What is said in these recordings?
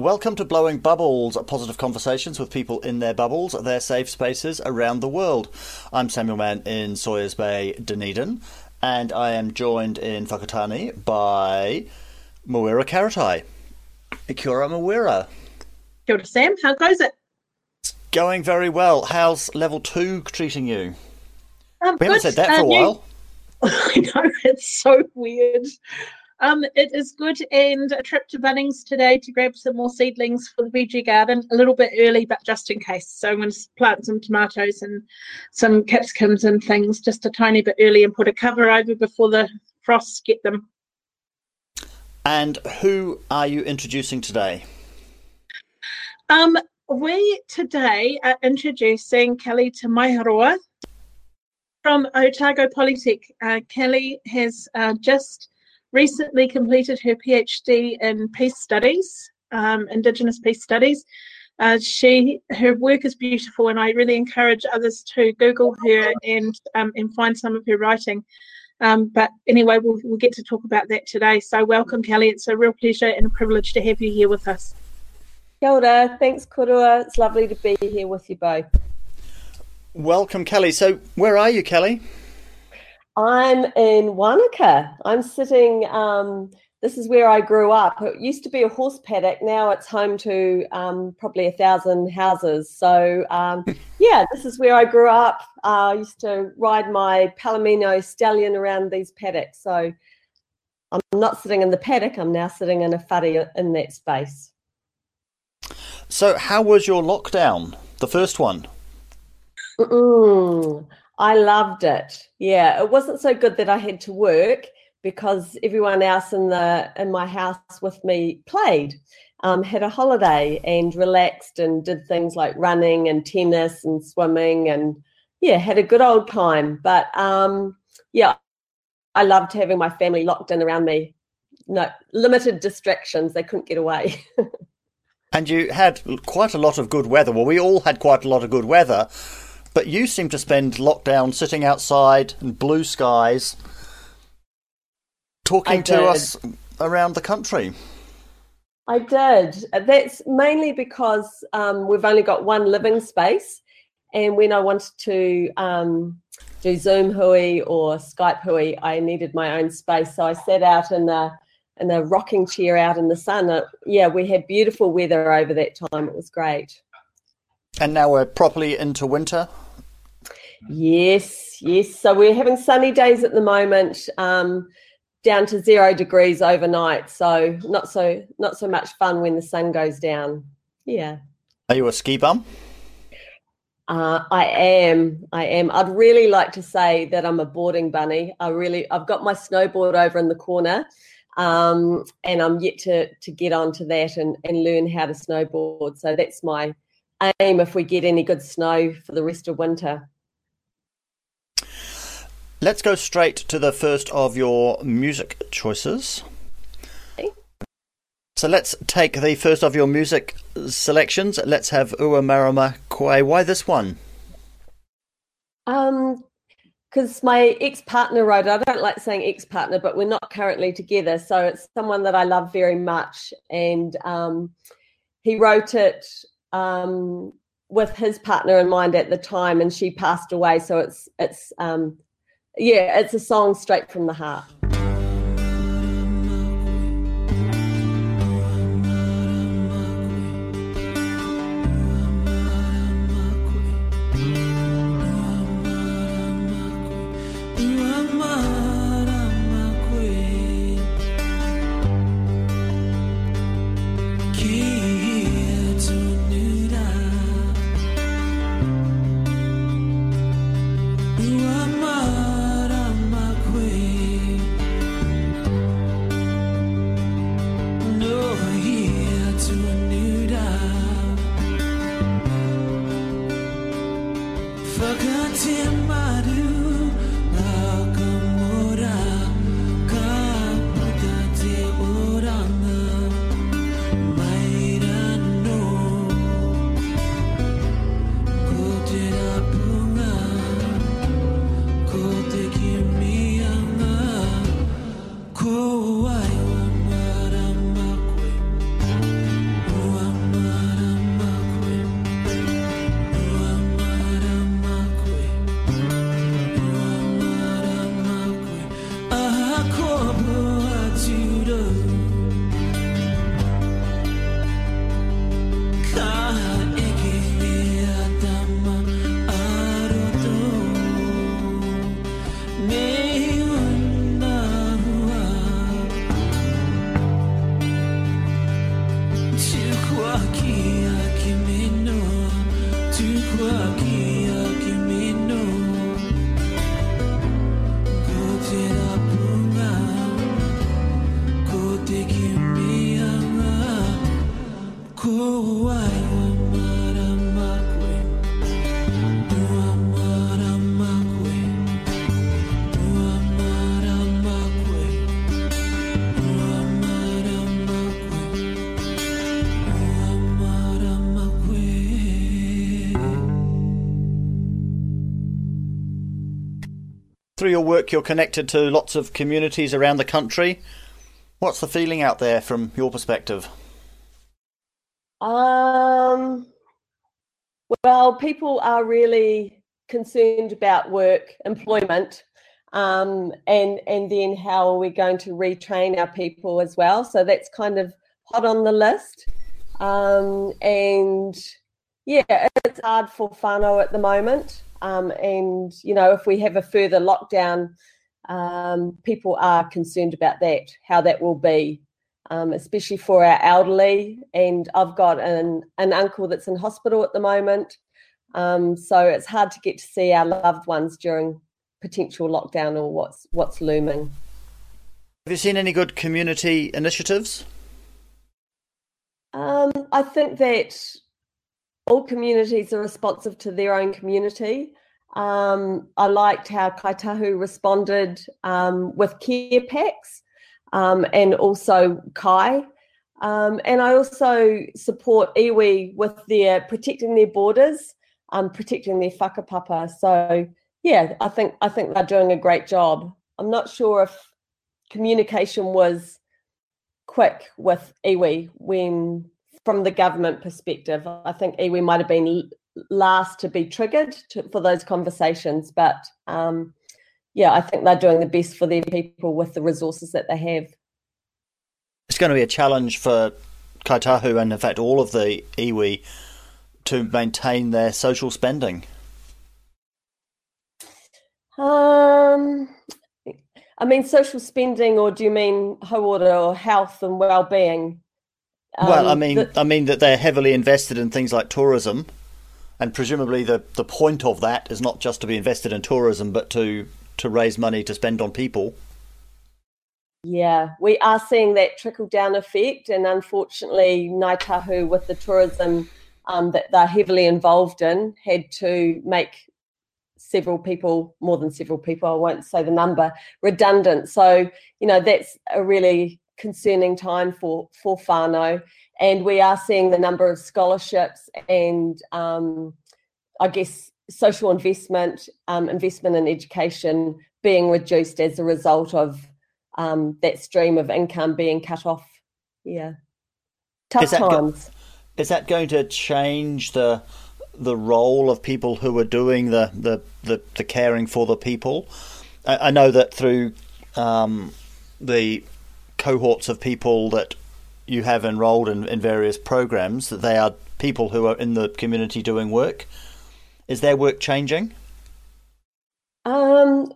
Welcome to Blowing Bubbles, positive conversations with people in their bubbles, their safe spaces around the world. I'm Samuel Mann in Sawyers Bay, Dunedin, and I am joined in Whakatane by Mawera Karetai. Kia ora, Mawera. Kia ora, Sam. How goes it? It's going very well. How's level two treating you? Um, we haven't good. said that for a Uh, while. I know, it's so weird. Um, it is good, and a trip to Bunnings today to grab some more seedlings for the veggie garden. A little bit early, but just in case. So I'm going to plant some tomatoes and some capsicums and things just a tiny bit early, and put a cover over before the frosts get them. And who are you introducing today? Um, we today are introducing Kelly Te Maiharoa from Otago Polytech. Uh, Kelly has uh, just recently completed her PhD in peace studies, um, Indigenous peace studies. Uh, she her work is beautiful, and I really encourage others to Google her and um, and find some of her writing. Um, but anyway, we'll, we'll get to talk about that today. So welcome, Kelly. It's a real pleasure and a privilege to have you here with us. Kia ora, thanks Korua. It's lovely to be here with you both. Welcome, Kelly. So, where are you, Kelly? I'm in Wanaka. I'm sitting, um, this is where I grew up. It used to be a horse paddock. Now it's home to um, probably a thousand houses. So, um, yeah, this is where I grew up. Uh, I used to ride my Palomino stallion around these paddocks. So, I'm not sitting in the paddock, I'm now sitting in a whare in that space. So, how was your lockdown? The first one? Mm, I loved it. Yeah, it wasn't so good that I had to work because everyone else in the in my house with me played, um, had a holiday and relaxed and did things like running and tennis and swimming and yeah, had a good old time. But um, yeah, I loved having my family locked in around me. No limited distractions; they couldn't get away. And you had quite a lot of good weather. Well, we all had quite a lot of good weather, but you seem to spend lockdown sitting outside in blue skies, talking to us around the country. I did. That's mainly because um, we've only got one living space, and when I wanted to um, do Zoom hui or Skype hui, I needed my own space. So I sat out in the in a rocking chair out in the sun. Uh, yeah, we had beautiful weather over that time. It was great. And now we're properly into winter. Yes, yes. So we're having sunny days at the moment, um, down to zero degrees overnight. So not so not so much fun when the sun goes down. Yeah. Are you a ski bum? Uh, I am. I am. I'd really like to say that I'm a boarding bunny. I really, I've got my snowboard over in the corner, um, and I'm yet to to get onto that and and learn how to snowboard. So that's my aim. If we get any good snow for the rest of winter. Let's go straight to the first of your music choices. Okay. So let's take the first of your music selections. Let's have Ua Marama Koe. Why this one? Um, because my ex partner wrote it. I don't like saying ex partner, but we're not currently together. So it's someone that I love very much. And um, he wrote it um, with his partner in mind at the time, and she passed away. So it's, it's, um, yeah, it's a song straight from the heart. Through your work, you're connected to lots of communities around the country. What's the feeling out there from your perspective? Um, well, people are really concerned about work, employment, um, and and then how are we going to retrain our people as well? So that's kind of hot on the list. Um, and yeah, it's hard for whānau at the moment. Um, and you know, if we have a further lockdown, um, people are concerned about that, how that will be, um, especially for our elderly. And I've got an an uncle that's in hospital at the moment, um, so it's hard to get to see our loved ones during potential lockdown or what's what's looming. Have you seen any good community initiatives? Um, I think that all communities are responsive to their own community. Um, I liked how Kāi Tahu responded um, with care packs um, and also Kai. Um, and I also support iwi with their protecting their borders, um, protecting their whakapapa. So yeah, I think I think they're doing a great job. I'm not sure if communication was quick with iwi when from the government perspective. I think iwi might have been last to be triggered to, for those conversations, but um, yeah, I think they're doing the best for their people with the resources that they have. It's going to be a challenge for Kāi Tahu and in fact all of the iwi to maintain their social spending. Um, I mean social spending, or do you mean hauora or health and well-being? Um, well, I um, mean, the, I mean that they're heavily invested in things like tourism, and presumably the the point of that is not just to be invested in tourism, but to to raise money to spend on people. Yeah, we are seeing that trickle down effect, and unfortunately, Ngāi Tahu with the tourism um, that they're heavily involved in had to make several people, more than several people, I won't say the number, redundant. So, you know, that's a really concerning time for, for whānau. And we are seeing the number of scholarships and um, I guess social investment, um, investment in education being reduced as a result of um, that stream of income being cut off. Yeah. Tough is times. Go- is that going to change the the role of people who are doing the the, the, the caring for the people. I, I know that through um, the cohorts of people that you have enrolled in, in various programs, that they are people who are in the community doing work. Is their work changing? Um,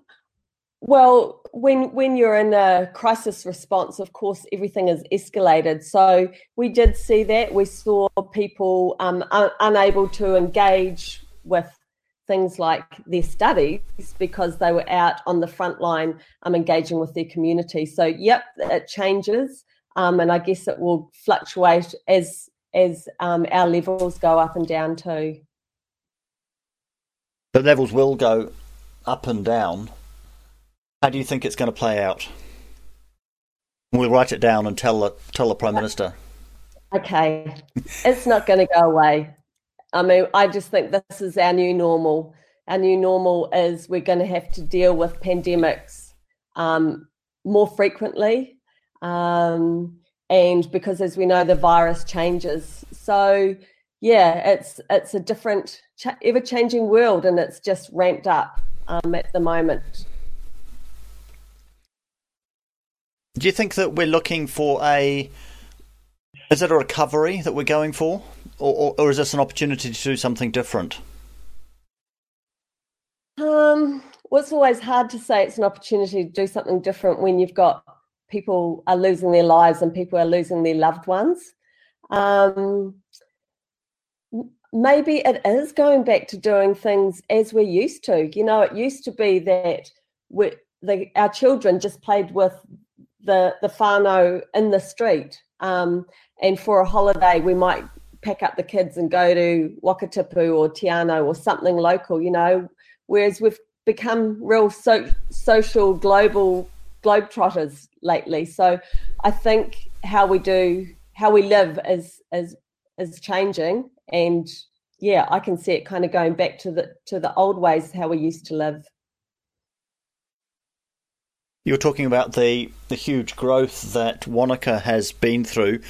well, when when you're in a crisis response, of course, everything is escalated. So we did see that. We saw people um, un- unable to engage with things like their studies because they were out on the front line um, engaging with their community. So, yep, it changes, um, and I guess it will fluctuate as as um, our levels go up and down too. The levels will go up and down how do you think it's going to play out? We'll write it down and tell the tell the prime minister. Okay, it's not going to go away. I mean, I just think this is our new normal. Our new normal is we're going to have to deal with pandemics um, more frequently, um, and because, as we know, the virus changes. So, yeah, it's it's a different, ever changing world, and it's just ramped up um, at the moment. Do you think that we're looking for a? Is it a recovery that we're going for, or, or, or is this an opportunity to do something different? Um, well, it's always hard to say it's an opportunity to do something different when you've got people are losing their lives and people are losing their loved ones. Um, maybe it is going back to doing things as we're used to. You know, it used to be that we, the, our children just played with the the whānau in the street. Um, and for a holiday, we might pack up the kids and go to Wakatipu or Te Anau or something local, you know. Whereas we've become real so, social global globetrotters lately. So I think how we do how we live is is is changing and yeah, I can see it kind of going back to the to the old ways how we used to live. You were talking about the, the huge growth that Wanaka has been through.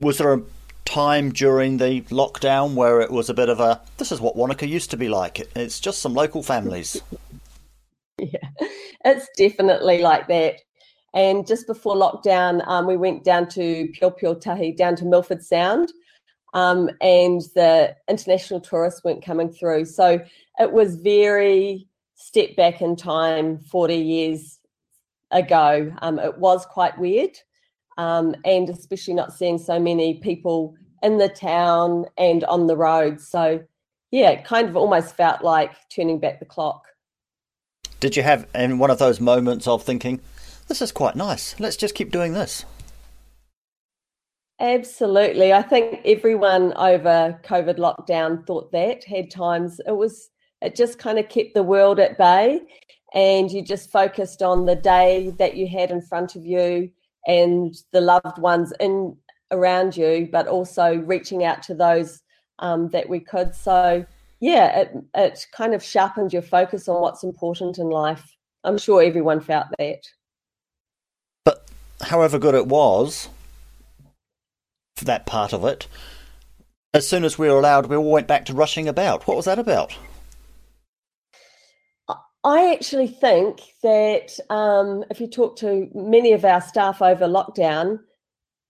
Was there a time during the lockdown where it was a bit of a this is what Wanaka used to be like? It's just some local families. Yeah, it's definitely like that. And just before lockdown, um, we went down to Piopiotahi, down to Milford Sound, um, and the international tourists weren't coming through. So it was very step back in time, 40 years ago. Um, it was quite weird, um, and especially not seeing so many people in the town and on the road. So, yeah, it kind of almost felt like turning back the clock. Did you have in one of those moments of thinking, this is quite nice, let's just keep doing this? Absolutely. I think everyone over COVID lockdown thought that, had times. It was, it just kind of kept the world at bay and you just focused on the day that you had in front of you and the loved ones in around you, but also reaching out to those um, that we could. So, yeah, it, it kind of sharpened your focus on what's important in life. I'm sure everyone felt that. But however good it was, for that part of it. As soon as we were allowed, we all went back to rushing about. What was that about? I actually think that um, if you talk to many of our staff over lockdown,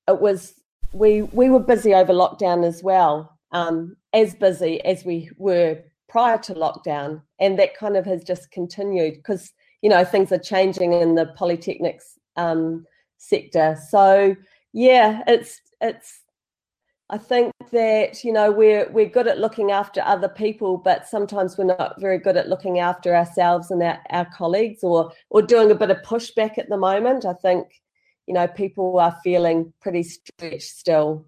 it was we we were busy over lockdown as well, um, as busy as we were prior to lockdown, and that kind of has just continued because you know things are changing in the polytechnics um, sector. So yeah, it's it's I think that you know we're we're good at looking after other people, but sometimes we're not very good at looking after ourselves and our, our colleagues, or or doing a bit of pushback at the moment. I think you know people are feeling pretty stretched still.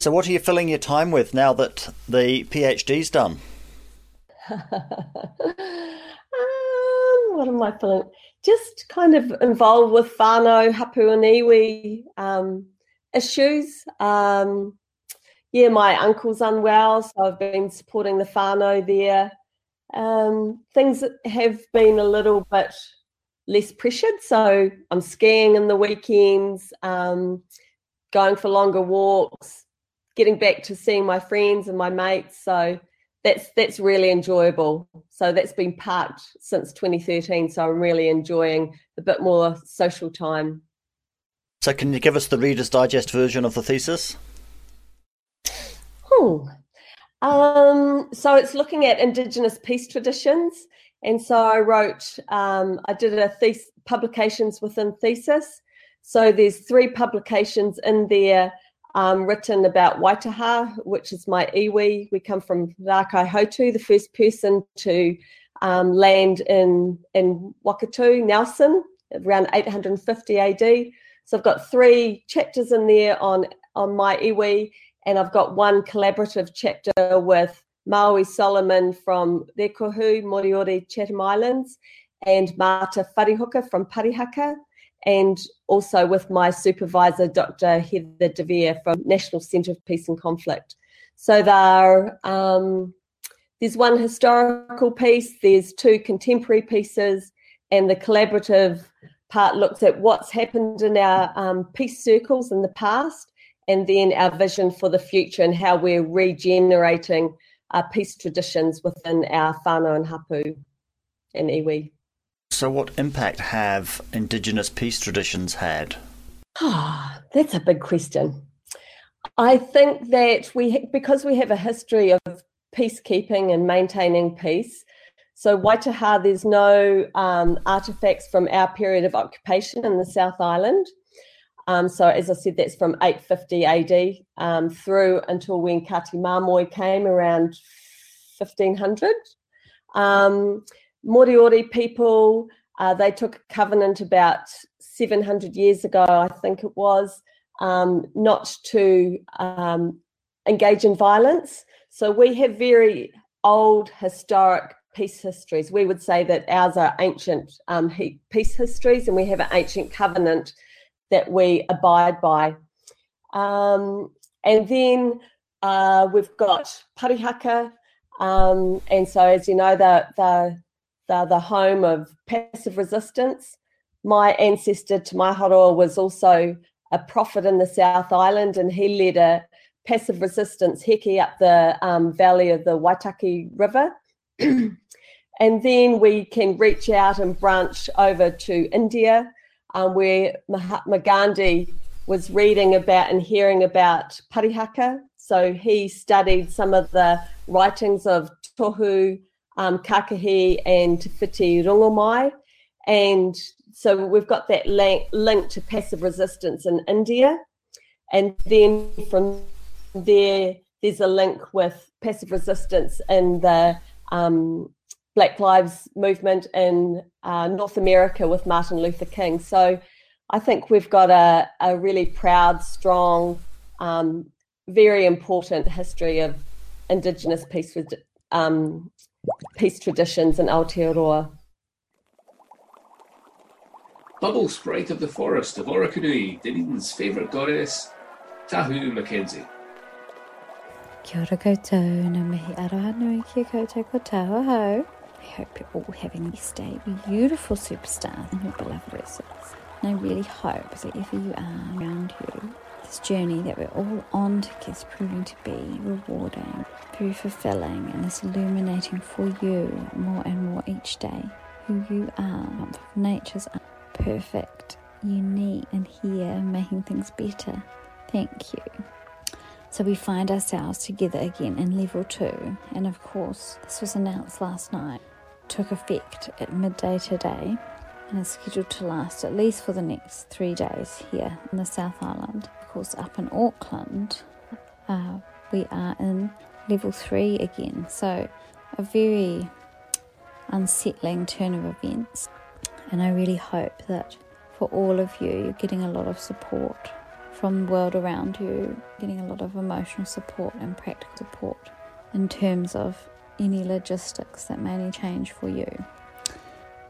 So, what are you filling your time with now that the PhD's done? um, what am I filling? Just kind of involved with whānau, hapu and iwi um, issues. Um, yeah, my uncle's unwell, so I've been supporting the whānau there. Um, things have been a little bit less pressured, so I'm skiing in the weekends, um, going for longer walks, getting back to seeing my friends and my mates. So that's that's really enjoyable. So that's been parked since 2013. So I'm really enjoying a bit more social time. So can you give us the Reader's Digest version of the thesis? Oh, um, so it's looking at Indigenous peace traditions, and so I wrote, um, I did a thes- publications within thesis. So there's three publications in there um, written about Waitaha, which is my iwi. We come from Rākaihautū, the first person to um, land in, in Whakatū, Nelson, around 850 AD. So I've got three chapters in there on, on my iwi, and I've got one collaborative chapter with Maui Solomon from Rēkohu, Moriori, Chatham Islands, and Maata Wharehoka from Parihaka and also with my supervisor, Dr. Heather Devere from National Centre of Peace and Conflict. So there, um, there's one historical piece, there's two contemporary pieces, and the collaborative part looks at what's happened in our um, peace circles in the past, and then our vision for the future and how we're regenerating our peace traditions within our whānau and hapu and iwi. So, what impact have Indigenous peace traditions had? Ah, that's a big question. I think that we, because we have a history of peacekeeping and maintaining peace, so Waitaha, there's no um, artifacts from our period of occupation in the South Island. Um, so, as I said, that's from 850 AD um, through until when Kati Māmoe came around 1500. Moriori people, uh, they took a covenant about 700 years ago, I think it was, um, not to um, engage in violence. So we have very old historic peace histories. We would say that ours are ancient um, peace histories, and we have an ancient covenant that we abide by. Um, and then uh, we've got Parihaka, Um, and so, as you know, they're, they're, they're the home of passive resistance. My ancestor Maiharoa was also a prophet in the South Island, and he led a passive resistance heke up the um, valley of the Waitaki River. and then we can reach out and branch over to India, um, where Mahatma Gandhi was reading about and hearing about parihaka. So he studied some of the writings of Tohu, um, Kakahi, and Whiti Rongomai. And so we've got that link, link to passive resistance in India. And then from there, there's a link with passive resistance in the um, Black Lives Movement in uh, North America with Martin Luther King. So I think we've got a, a really proud, strong, um, very important history of Indigenous peace, um, peace traditions in Aotearoa. Bubble Sprite of the Forest of Orokonui, Dunedin's favourite goddess, Tahu Mackenzie. Kia ora koutou, no mihi aroha nui ki koutou ko ho. I hope you're all having a best day, beautiful superstars and your beloved residents. And I really hope that if you are around you, this journey that we're all on is proving to be rewarding, very fulfilling, and is illuminating for you more and more each day who you are. Nature's perfect, unique, and here making things better. Thank you. So we find ourselves together again in level two, and of course, this was announced last night, took effect at midday today, and is scheduled to last at least for the next three days here in the South Island. Up in Auckland, uh, we are in level three again, so a very unsettling turn of events. And I really hope that for all of you, you're getting a lot of support from the world around you, getting a lot of emotional support and practical support in terms of any logistics that may change for you.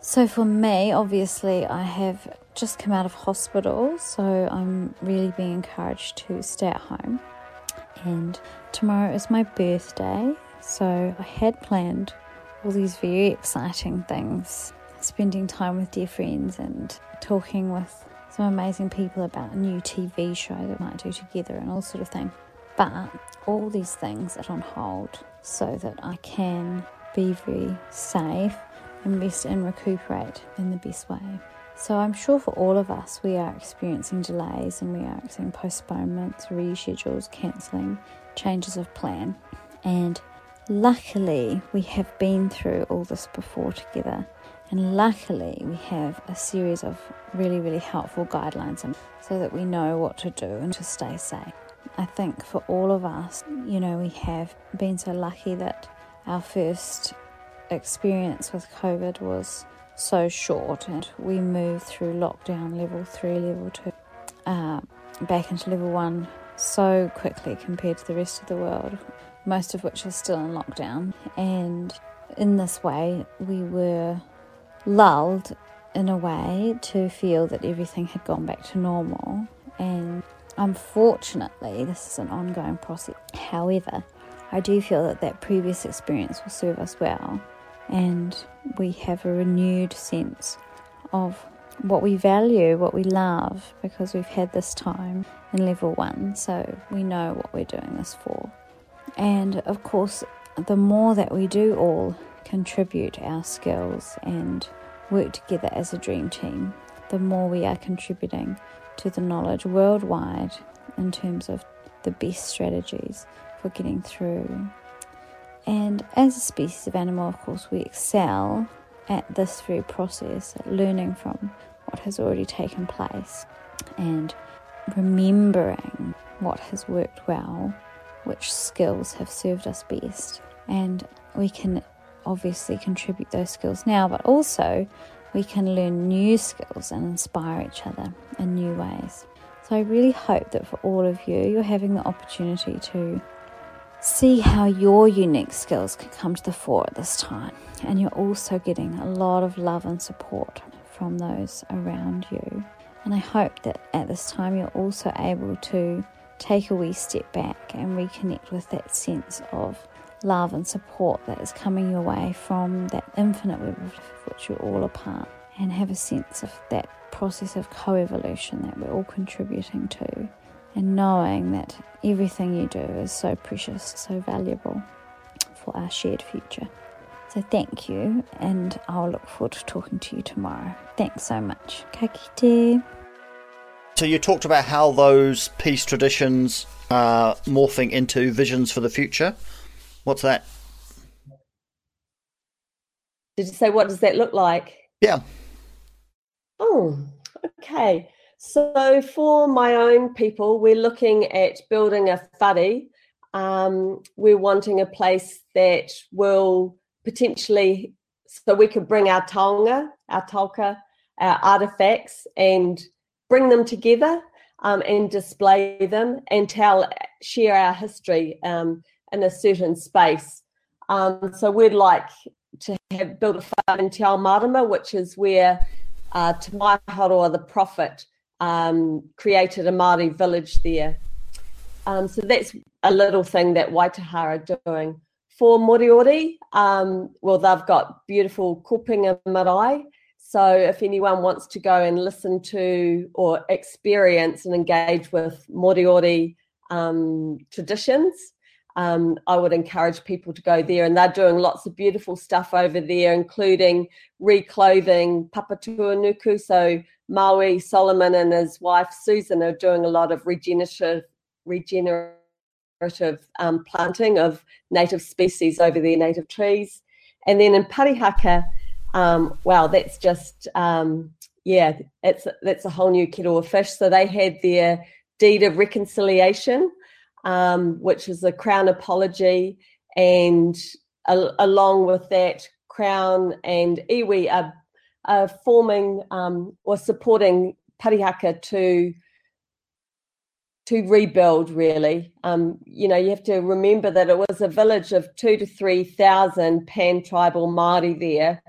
So, for me, obviously, I have just come out of hospital, so I'm really being encouraged to stay at home. And tomorrow is my birthday, so I had planned all these very exciting things spending time with dear friends and talking with some amazing people about a new TV show that we might do together and all sort of thing. But all these things are on hold so that I can be very safe and rest and recuperate in the best way. So I'm sure for all of us, we are experiencing delays and we are experiencing postponements, reschedules, cancelling, changes of plan. And luckily, we have been through all this before together. And luckily, we have a series of really, really helpful guidelines so that we know what to do and to stay safe. I think for all of us, you know, we have been so lucky that our first experience with COVID was so short and we moved through lockdown level three, level two, uh, back into level one so quickly compared to the rest of the world, most of which are still in lockdown. And in this way, we were lulled in a way to feel that everything had gone back to normal. And unfortunately, this is an ongoing process. However, I do feel that that previous experience will serve us well, and we have a renewed sense of what we value, what we love, because we've had this time in level one, so we know what we're doing this for. And of course, the more that we do all contribute our skills and work together as a dream team, the more we are contributing to the knowledge worldwide in terms of the best strategies for getting through. And as a species of animal, of course, we excel at this very process, learning from what has already taken place and remembering what has worked well, which skills have served us best. And we can obviously contribute those skills now, but also we can learn new skills and inspire each other in new ways. So I really hope that for all of you, you're having the opportunity to see how your unique skills can come to the fore at this time. And you're also getting a lot of love and support from those around you. And I hope that at this time you're also able to take a wee step back and reconnect with that sense of love and support that is coming your way from that infinite web of which you're all a part, and have a sense of that process of co evolution that we're all contributing to, and knowing that everything you do is so precious, so valuable for our shared future. So thank you, and I'll look forward to talking to you tomorrow. Thanks so much. Ka kite. So you talked about how those peace traditions are morphing into visions for the future. What's that? Did you say what does that look like? Yeah. Oh, okay. So for my own people, we're looking at building a whare. Um, we're wanting a place that will potentially, so we could bring our taonga, our tauka, our artifacts, and bring them together um, and display them and tell, share our history um, in a certain space. Um, so we'd like to have built a farm in Te Marama, which is where uh, Te Maiharoa, the prophet, um, created a Māori village there. Um, so that's a little thing that Waitaha are doing. For Moriori, um, well, they've got beautiful kopinga marae. So if anyone wants to go and listen to or experience and engage with Moriori um, traditions, um, I would encourage people to go there. And they're doing lots of beautiful stuff over there, including reclothing papatūānuku. So Maui Solomon and his wife Susan are doing a lot of regenerative regenerative um, planting of native species over their native trees. And then in Parihaka, um, wow, that's just um, yeah, it's that's a whole new kettle of fish. So they had their deed of reconciliation, um, which is a crown apology, and a, along with that, crown and iwi are, are forming um, or supporting Parihaka to to rebuild really. Um, you know you have to remember that it was a village of two to three thousand pan tribal Māori there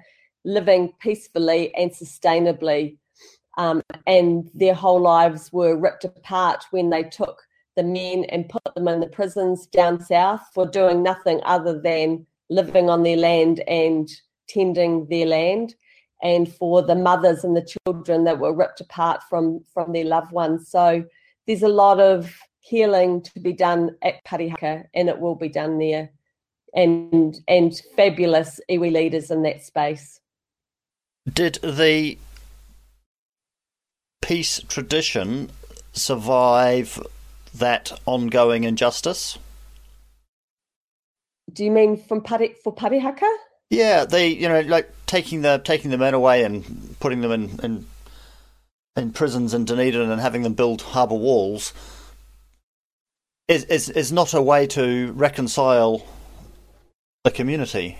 living peacefully and sustainably. Um, and their whole lives were ripped apart when they took the men and put them in the prisons down south for doing nothing other than living on their land and tending their land and for the mothers and the children that were ripped apart from from their loved ones so there's a lot of healing to be done at Parihaka, and it will be done there, and and fabulous iwi leaders in that space. Did the peace tradition survive that ongoing injustice? Do you mean from Pari, for Parihaka? Yeah, they you know like taking the taking the men away and putting them in, in in prisons in Dunedin and having them build harbour walls is, is is not a way to reconcile the community.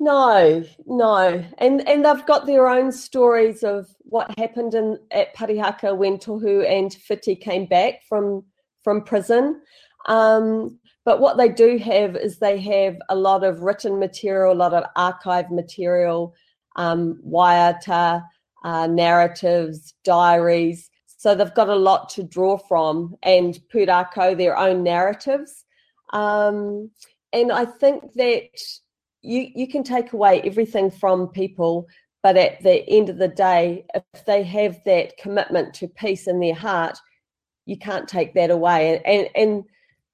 No, no, and and they've got their own stories of what happened in at Parihaka when Tohu and Whiti came back from from prison. Um, but what they do have is they have a lot of written material, a lot of archive material, um, waiata, uh, narratives, diaries. So they've got a lot to draw from, and Pūrākau, their own narratives. Um, and I think that you you can take away everything from people, but at the end of the day, if they have that commitment to peace in their heart, you can't take that away. And and, and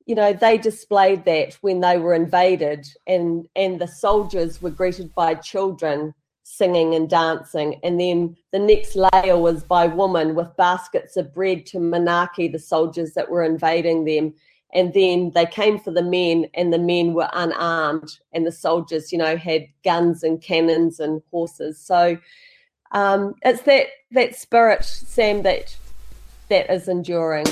you know they displayed that when they were invaded, and and the soldiers were greeted by children singing and dancing. And then the next layer was by women with baskets of bread to Manaki, the soldiers that were invading them. And then they came for the men, and the men were unarmed, and the soldiers, you know, had guns and cannons and horses. So um, it's that that spirit, Sam, that that is enduring.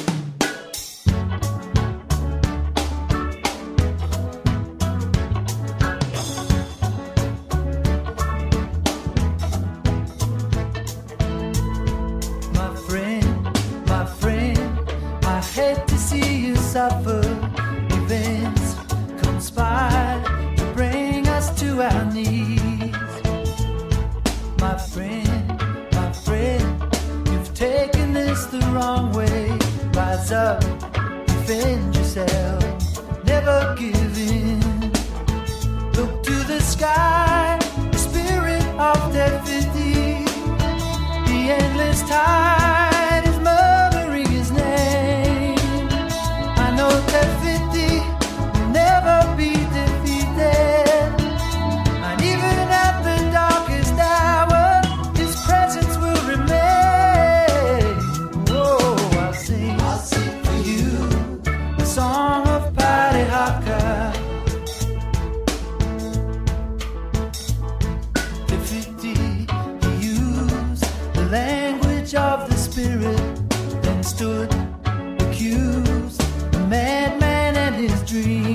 Dream.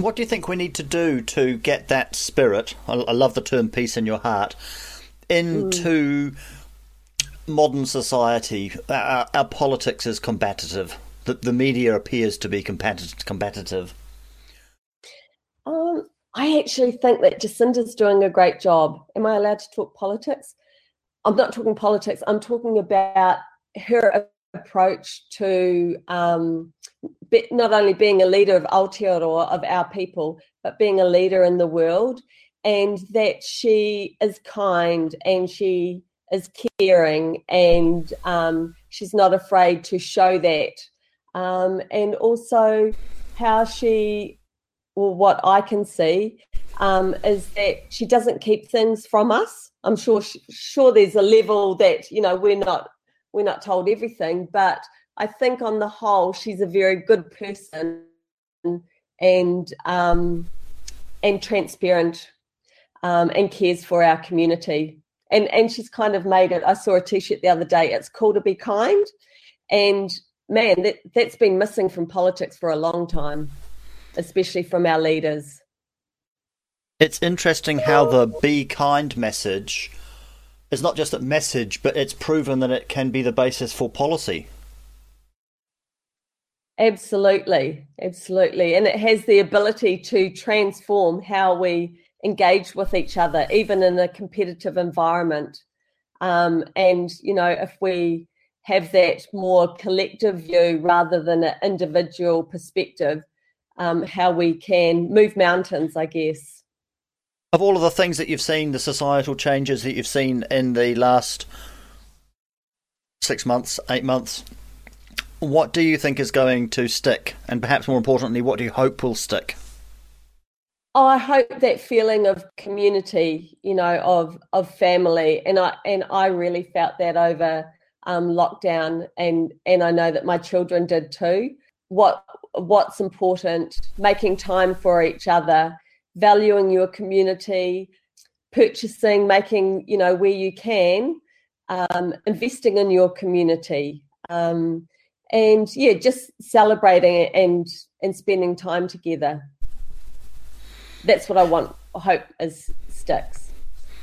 What do you think we need to do to get that spirit? I, I love the term "peace in your heart" into hmm. modern society. Our, our politics is combative. The, the media appears to be combative. combative. Um, I actually think that Jacinda's doing a great job. Am I allowed to talk politics? I'm not talking politics. I'm talking about her approach to um, not only being a leader of Aotearoa, of our people, but being a leader in the world, and that she is kind and she is caring and um, she's not afraid to show that. Um, and also how she, well, what I can see um, is that she doesn't keep things from us. I'm sure, sure, there's a level that you know we're not we're not told everything, but I think on the whole she's a very good person and um, and transparent um, and cares for our community. And and she's kind of made it. I saw a T-shirt the other day. It's cool to be kind, and man, that that's been missing from politics for a long time, especially from our leaders. It's interesting how the "be kind" message is not just a message, but it's proven that it can be the basis for policy. Absolutely, absolutely. And it has the ability to transform how we engage with each other, even in a competitive environment. Um, and, you know, if we have that more collective view rather than an individual perspective, um, how we can move mountains, I guess. Of all of the things that you've seen, the societal changes that you've seen in the last six months, eight months, what do you think is going to stick? And perhaps more importantly, what do you hope will stick? Oh, I hope that feeling of community, you know, of of family, and I and I really felt that over um, lockdown, and and I know that my children did too. What what's important? Making time for each other, valuing your community, purchasing, making you know where you can, um, investing in your community. Um, and yeah, just celebrating and and spending time together. That's what I want. Hope is sticks,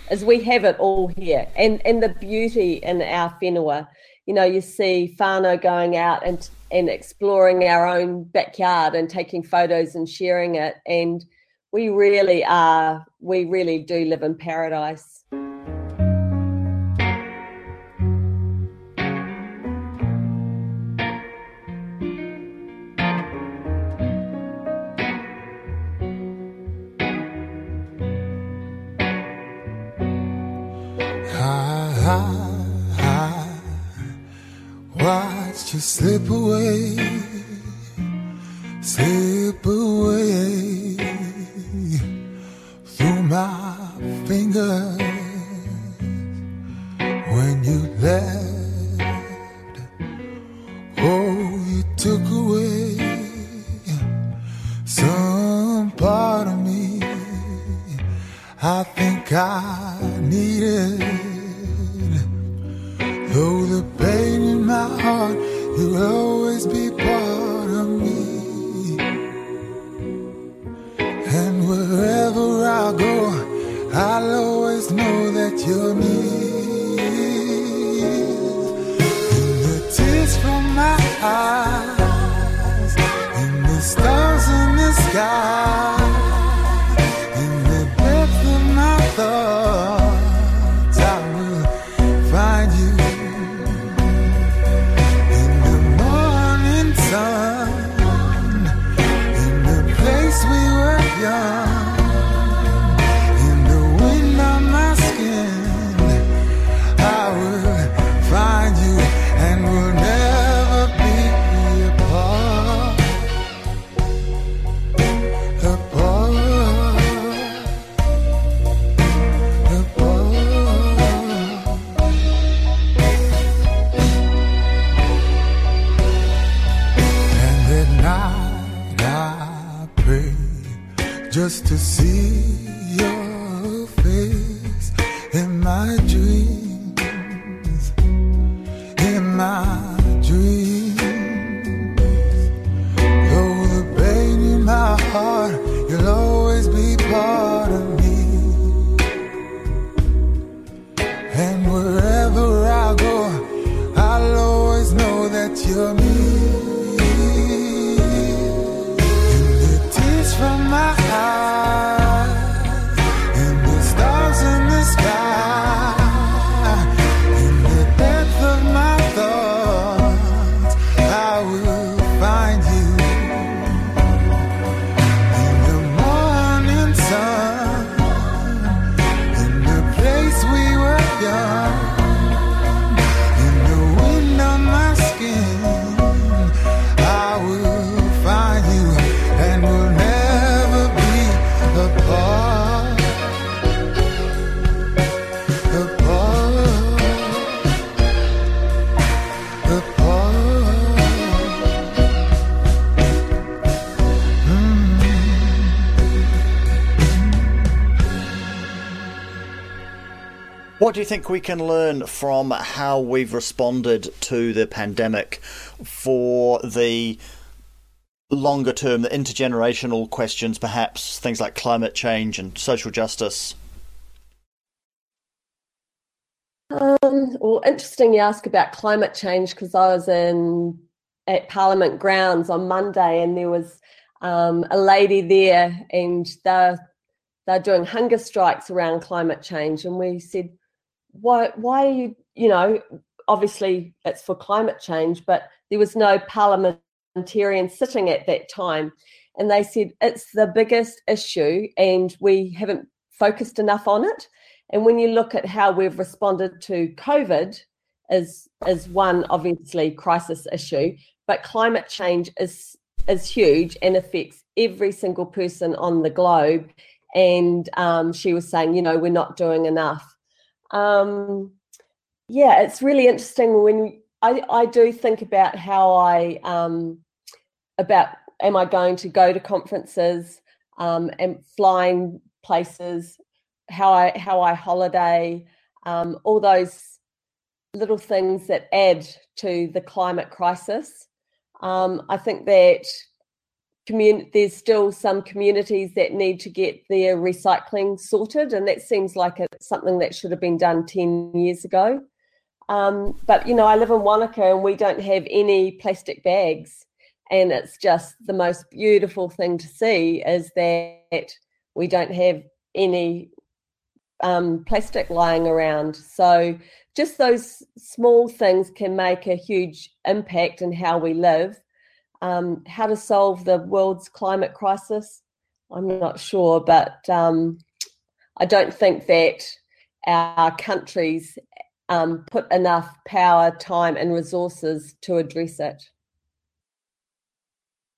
as we have it all here, and and the beauty in our whenua. You know, you see whānau going out and and exploring our own backyard and taking photos and sharing it, and we really are. We really do live in paradise. slip away, What do you think we can learn from how we've responded to the pandemic for the longer term, the intergenerational questions, perhaps things like climate change and social justice? Um, well, interesting you ask about climate change because I was in at Parliament grounds on Monday and there was um, a lady there and they're they're doing hunger strikes around climate change and we said why why are you you know obviously it's for climate change but there was no parliamentarian sitting at that time and they said it's the biggest issue and we haven't focused enough on it and when you look at how we've responded to covid as as one obviously crisis issue but climate change is is huge and affects every single person on the globe. And um, she was saying, you know, we're not doing enough. Um, yeah, it's really interesting when I, I do think about how I um, about am I going to go to conferences um, and flying places, how I how I holiday, um, all those little things that add to the climate crisis. Um, I think that commun- there's still some communities that need to get their recycling sorted, and that seems like it's something that should have been done 10 years ago. Um, but, you know, I live in Wanaka and we don't have any plastic bags. And it's just the most beautiful thing to see is that we don't have any um, plastic lying around. So just those small things can make a huge impact in how we live. Um, how to solve the world's climate crisis, I'm not sure, but um, I don't think that our countries um, put enough power, time, and resources to address it.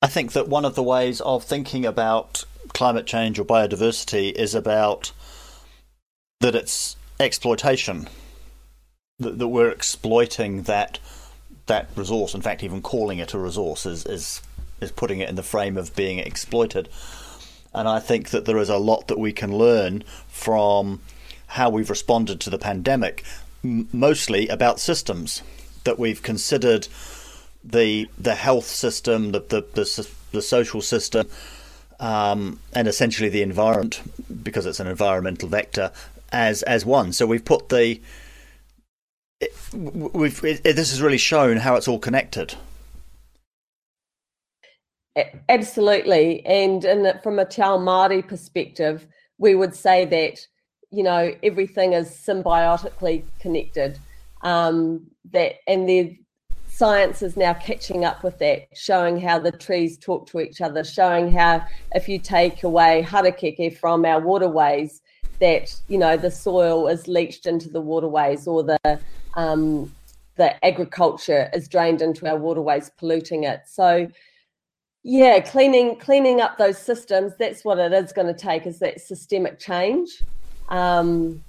I think that one of the ways of thinking about climate change or biodiversity is about that it's exploitation that, that we're exploiting that that resource. In fact, even calling it a resource is, is is putting it in the frame of being exploited. And I think that there is a lot that we can learn from how we've responded to the pandemic, m- mostly about systems that we've considered the the health system, the the, the, the social system, um, and essentially the environment, because it's an environmental vector, as as one. So we've put the we've it, this has really shown how it's all connected. Absolutely, and in, from a Te Ao Māori perspective, we would say that you know everything is symbiotically connected. Um, that and the science is now catching up with that, showing how the trees talk to each other, showing how if you take away harakeke from our waterways, that you know the soil is leached into the waterways or the um, the agriculture is drained into our waterways, polluting it. So, yeah, cleaning cleaning up those systems. That's what it is going to take. Is that systemic change? Um,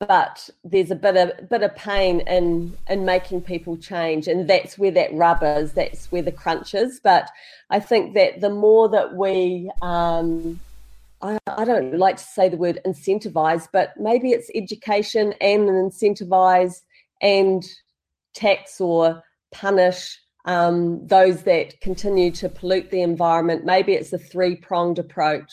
but there's a bit of bit of pain in in making people change, and that's where that rub is. That's where the crunch is. But I think that the more that we um, I, I don't like to say the word incentivize, but maybe it's education and incentivize and tax or punish um, those that continue to pollute the environment. Maybe it's a three pronged approach.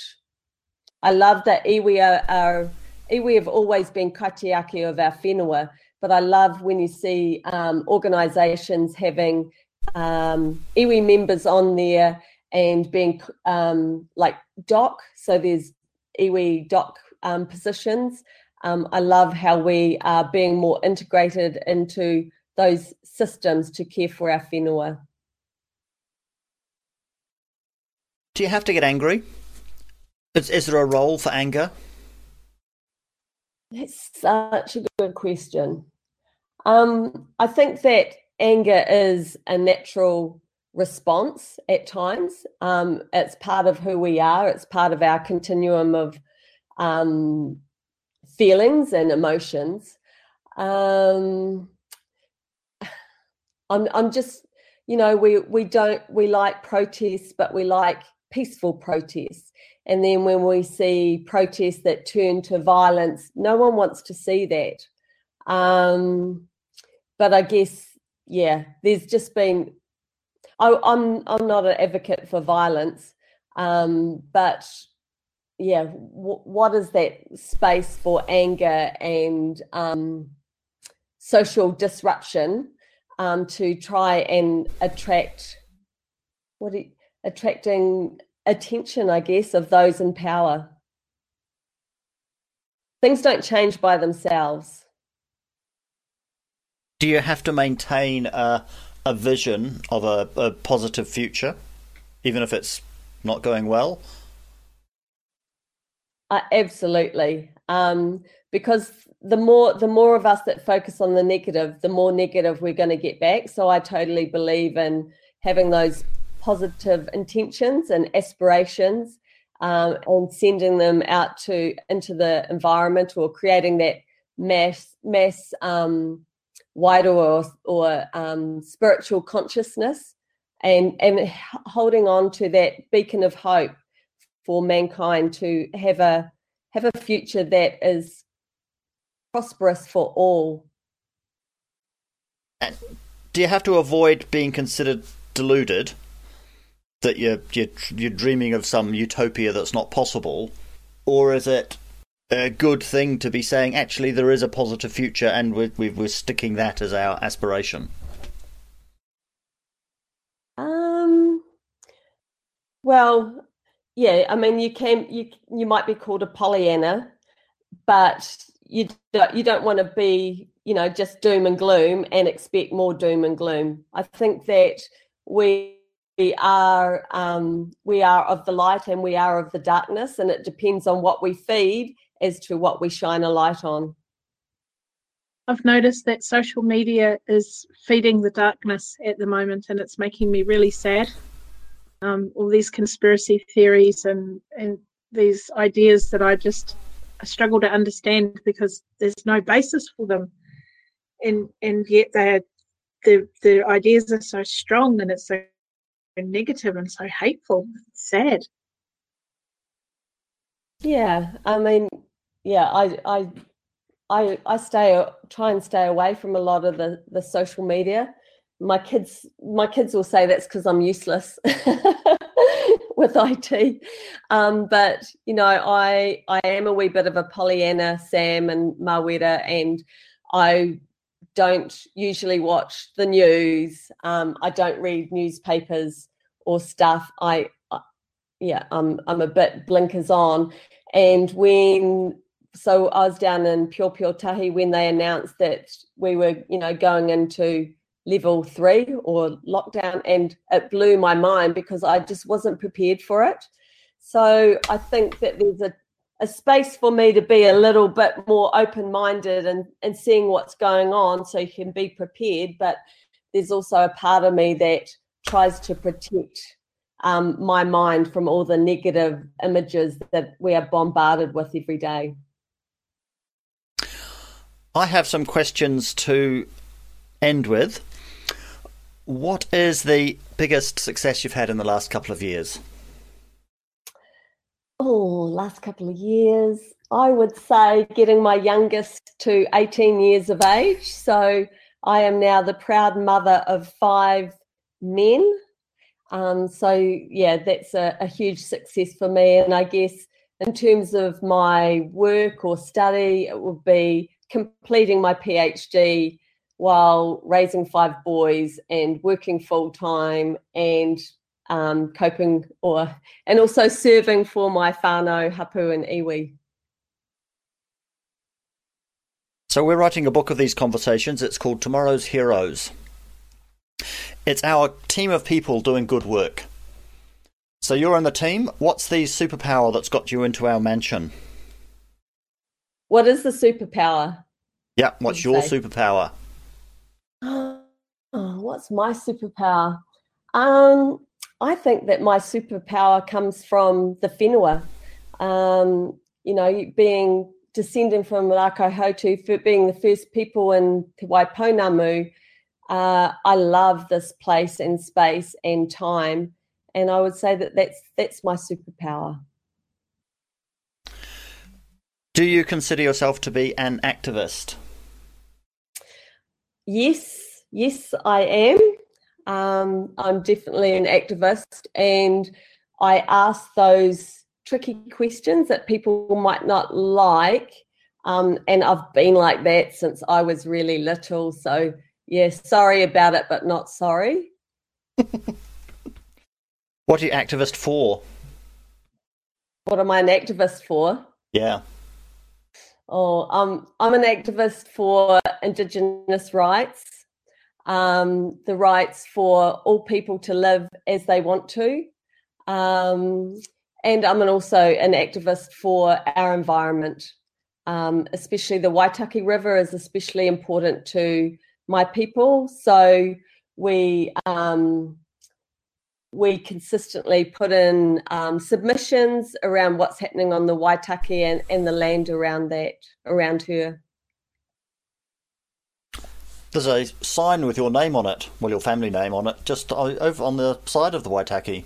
I love that iwi are, are iwi have always been kaitiaki of our whenua, but I love when you see um, organisations having um, iwi members on there and being um, like doc. So there's iwi doc um, positions. Um, I love how we are being more integrated into those systems to care for our whenua. Do you have to get angry? Is, is there a role for anger? That's such a good question. Um, I think that anger is a natural response at times. Um, it's part of who we are. It's part of our continuum of um, feelings and emotions. Um, I'm, I'm just, you know, we we don't we like protests, but we like peaceful protests. And then when we see protests that turn to violence, no one wants to see that. Um, but I guess, yeah, there's just been I, I'm, I'm not an advocate for violence, um, but yeah, w- what is that space for anger and um, social disruption um, to try and attract what you, attracting attention, I guess, of those in power. Things don't change by themselves. Do you have to maintain a, a vision of a, a positive future, even if it's not going well? Uh, absolutely, um, because the more the more of us that focus on the negative, the more negative we're going to get back. So I totally believe in having those positive intentions and aspirations, um, and sending them out to into the environment or creating that mass mass um, wider or or um, spiritual consciousness, and and holding on to that beacon of hope for mankind to have a have a future that is prosperous for all. And do you have to avoid being considered deluded that you're you're you're dreaming of some utopia that's not possible, or is it a good thing to be saying actually there is a positive future and we're we're sticking that as our aspiration? Um. Well, yeah. I mean, you can you you might be called a Pollyanna, but you don't, you don't want to be you know just doom and gloom and expect more doom and gloom. I think that we we are um, we are of the light and we are of the darkness, and it depends on what we feed as to what we shine a light on. I've noticed that social media is feeding the darkness at the moment, and it's making me really sad. Um, all these conspiracy theories and and these ideas that I just I struggle to understand because there's no basis for them, and and yet they the the ideas are so strong and it's so negative and so hateful. It's sad. Yeah, I mean, yeah, I I I I stay try and stay away from a lot of the the social media. My kids my kids will say that's because I'm useless with IT. Um, but you know, I I am a wee bit of a Pollyanna, Sam and Mawera, and I don't usually watch the news. Um, I don't read newspapers or stuff. I, I, yeah, I'm I'm a bit blinkers on. And when so I was down in Piopiotahi when they announced that we were, you know, going into level three or lockdown, and it blew my mind because I just wasn't prepared for it. So I think that there's a a space for me to be a little bit more open minded and, and seeing what's going on so you can be prepared. But there's also a part of me that tries to protect um, my mind from all the negative images that we are bombarded with every day. I have some questions to end with. What is the biggest success you've had in the last couple of years? Oh, last couple of years, I would say getting my youngest to 18 years of age. So I am now the proud mother of five men. Um, so yeah, that's a, a huge success for me. And I guess in terms of my work or study, it would be completing my PhD while raising five boys and working full time and um, coping or and also serving for my whānau, hapu and iwi. So we're writing a book of these conversations. It's called Tomorrow's Heroes. It's our team of people doing good work. So you're on the team. What's the superpower that's got you into our mansion? What is the superpower? Yeah, what's your say? superpower? Oh, what's my superpower? Um, I think that my superpower comes from the whenua. Um, you know, being descending from Rākaihautū, for being the first people in Te Waipounamu, uh, I love this place and space and time, and I would say that that's that's my superpower. Do you consider yourself to be an activist? Yes, yes, I am. Um, I'm definitely an activist, and I ask those tricky questions that people might not like. Um, and I've been like that since I was really little. So, yeah, sorry about it, but not sorry. what are you activist for? What am I an activist for? Yeah. Oh, um, I'm an activist for Indigenous rights, um, the rights for all people to live as they want to. Um, and I'm an also an activist for our environment, um, especially the Waitaki River is especially important to my people. So we um, we consistently put in um, submissions around what's happening on the Waitaki and, and the land around that, around her. There's a sign with your name on it, well, your family name on it, just over on the side of the Waitaki.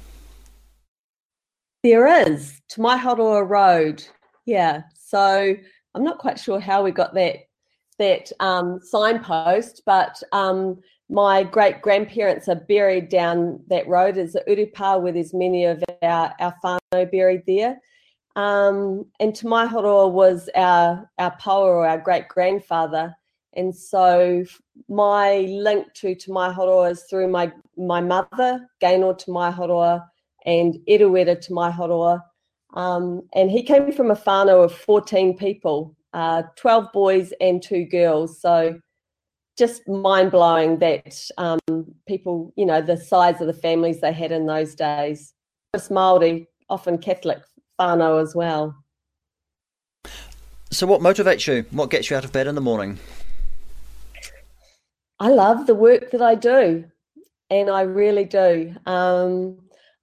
There is, Te Maiharoa Road. Yeah. So I'm not quite sure how we got that that um, signpost, but um, my great grandparents are buried down that road. There's a Urupa where there's many of our, our whānau buried there. Um, and Te Maiharoa was our, our power or our great grandfather. And so my link to Te Maiharoa is through my, my mother, Gaynor Te Maiharoa, and Eruera Te Maiharoa. Um, and he came from a whānau of 14 people, uh, 12 boys and two girls. So just mind blowing that um, people, you know, the size of the families they had in those days. Just Maori, often Catholic, whānau as well. So, what motivates you? What gets you out of bed in the morning? I love the work that I do, and I really do. Um,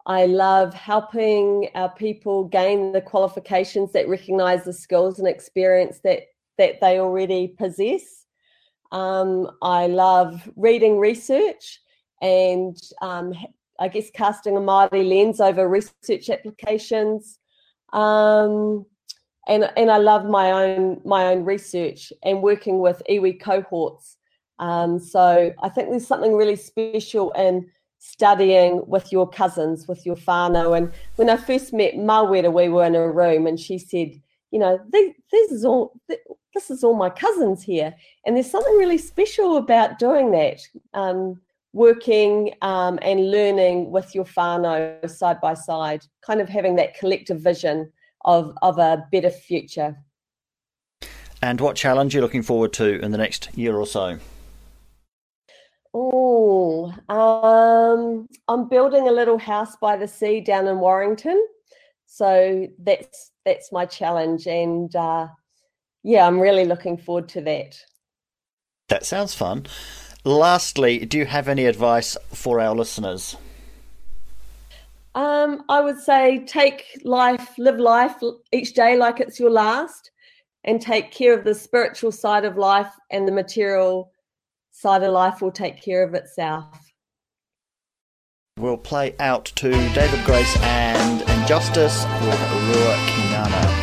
I love helping our people gain the qualifications that recognise the skills and experience that that they already possess um, I love reading research and um, I guess casting a Māori lens over research applications. Um, and, and I love my own my own research and working with iwi cohorts. Um, so I think there's something really special in studying with your cousins, with your whānau. And when I first met Mawera, we were in a room and she said, you know, this, this is all, this is all my cousins here. And there's something really special about doing that, um, working um, and learning with your whānau side by side, kind of having that collective vision of, of a better future. And what challenge are you looking forward to in the next year or so? Oh, um, I'm building a little house by the sea down in Warrington, so that's that's my challenge, and uh, yeah, I'm really looking forward to that. That sounds fun. Lastly, do you have any advice for our listeners? Um, I would say take life, live life each day like it's your last, and take care of the spiritual side of life, and the material side of life will take care of itself. We'll play out to David Grace and Injustice with Rua Kenana.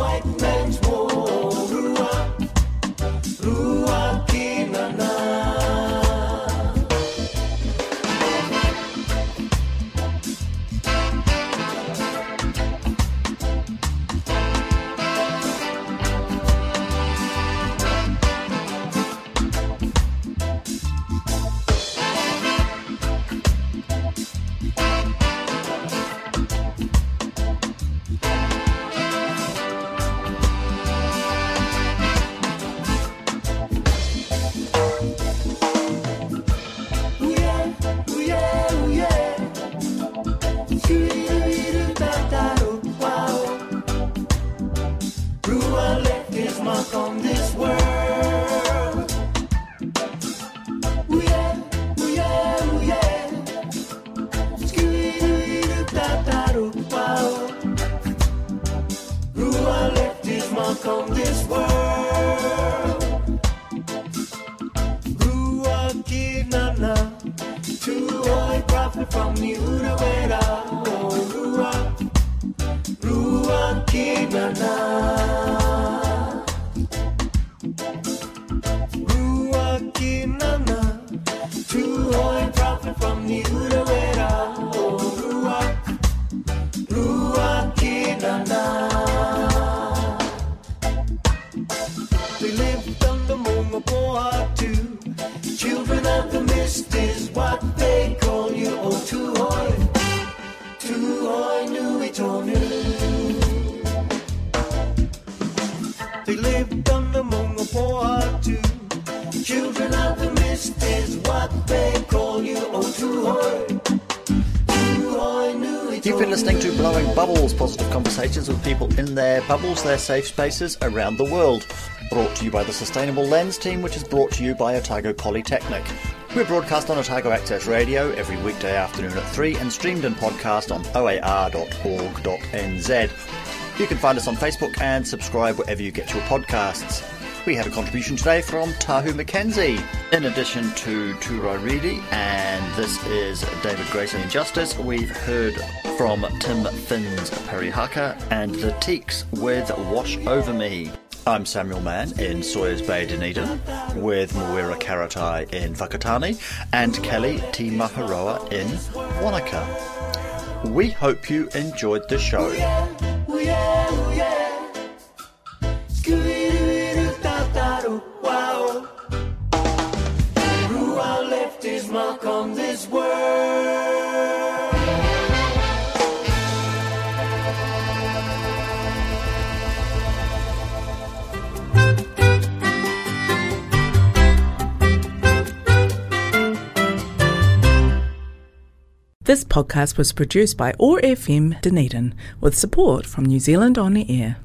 White man's They lived under Maungapōhatu. Children of the mist is what they call you. Oh, Tūhoe, Tūhoe Nui Tonu. They lived under Maungapōhatu. Children of the mist is what they call you. Oh, Tūhoe, You've been listening to Blowing Bubbles, positive conversations with people in their bubbles, their safe spaces around the world. Brought to you by the Sustainable Lens team, which is brought to you by Otago Polytechnic. We're broadcast on Otago Access Radio every weekday afternoon at 3 and streamed and podcast on oar.org.nz. You can find us on Facebook and subscribe wherever you get your podcasts. We had a contribution today from Tahu McKenzie, In addition to Turai Reedy, and this is David Grayson Justice, we've heard from Tim Finns Parihaka and the Teaks with Wash Over Me. I'm Samuel Mann in Sawyers Bay, Dunedin, with Mawera Karetai in Whakatane and Kelly Te Maiharoa in Wanaka. We hope you enjoyed the show. Ooh yeah, ooh yeah. Scooby-Doo-Doo-Da-da-Doo, wow. Rua left his mark on this world. This podcast was produced by OAR FM Dunedin with support from New Zealand On the Air.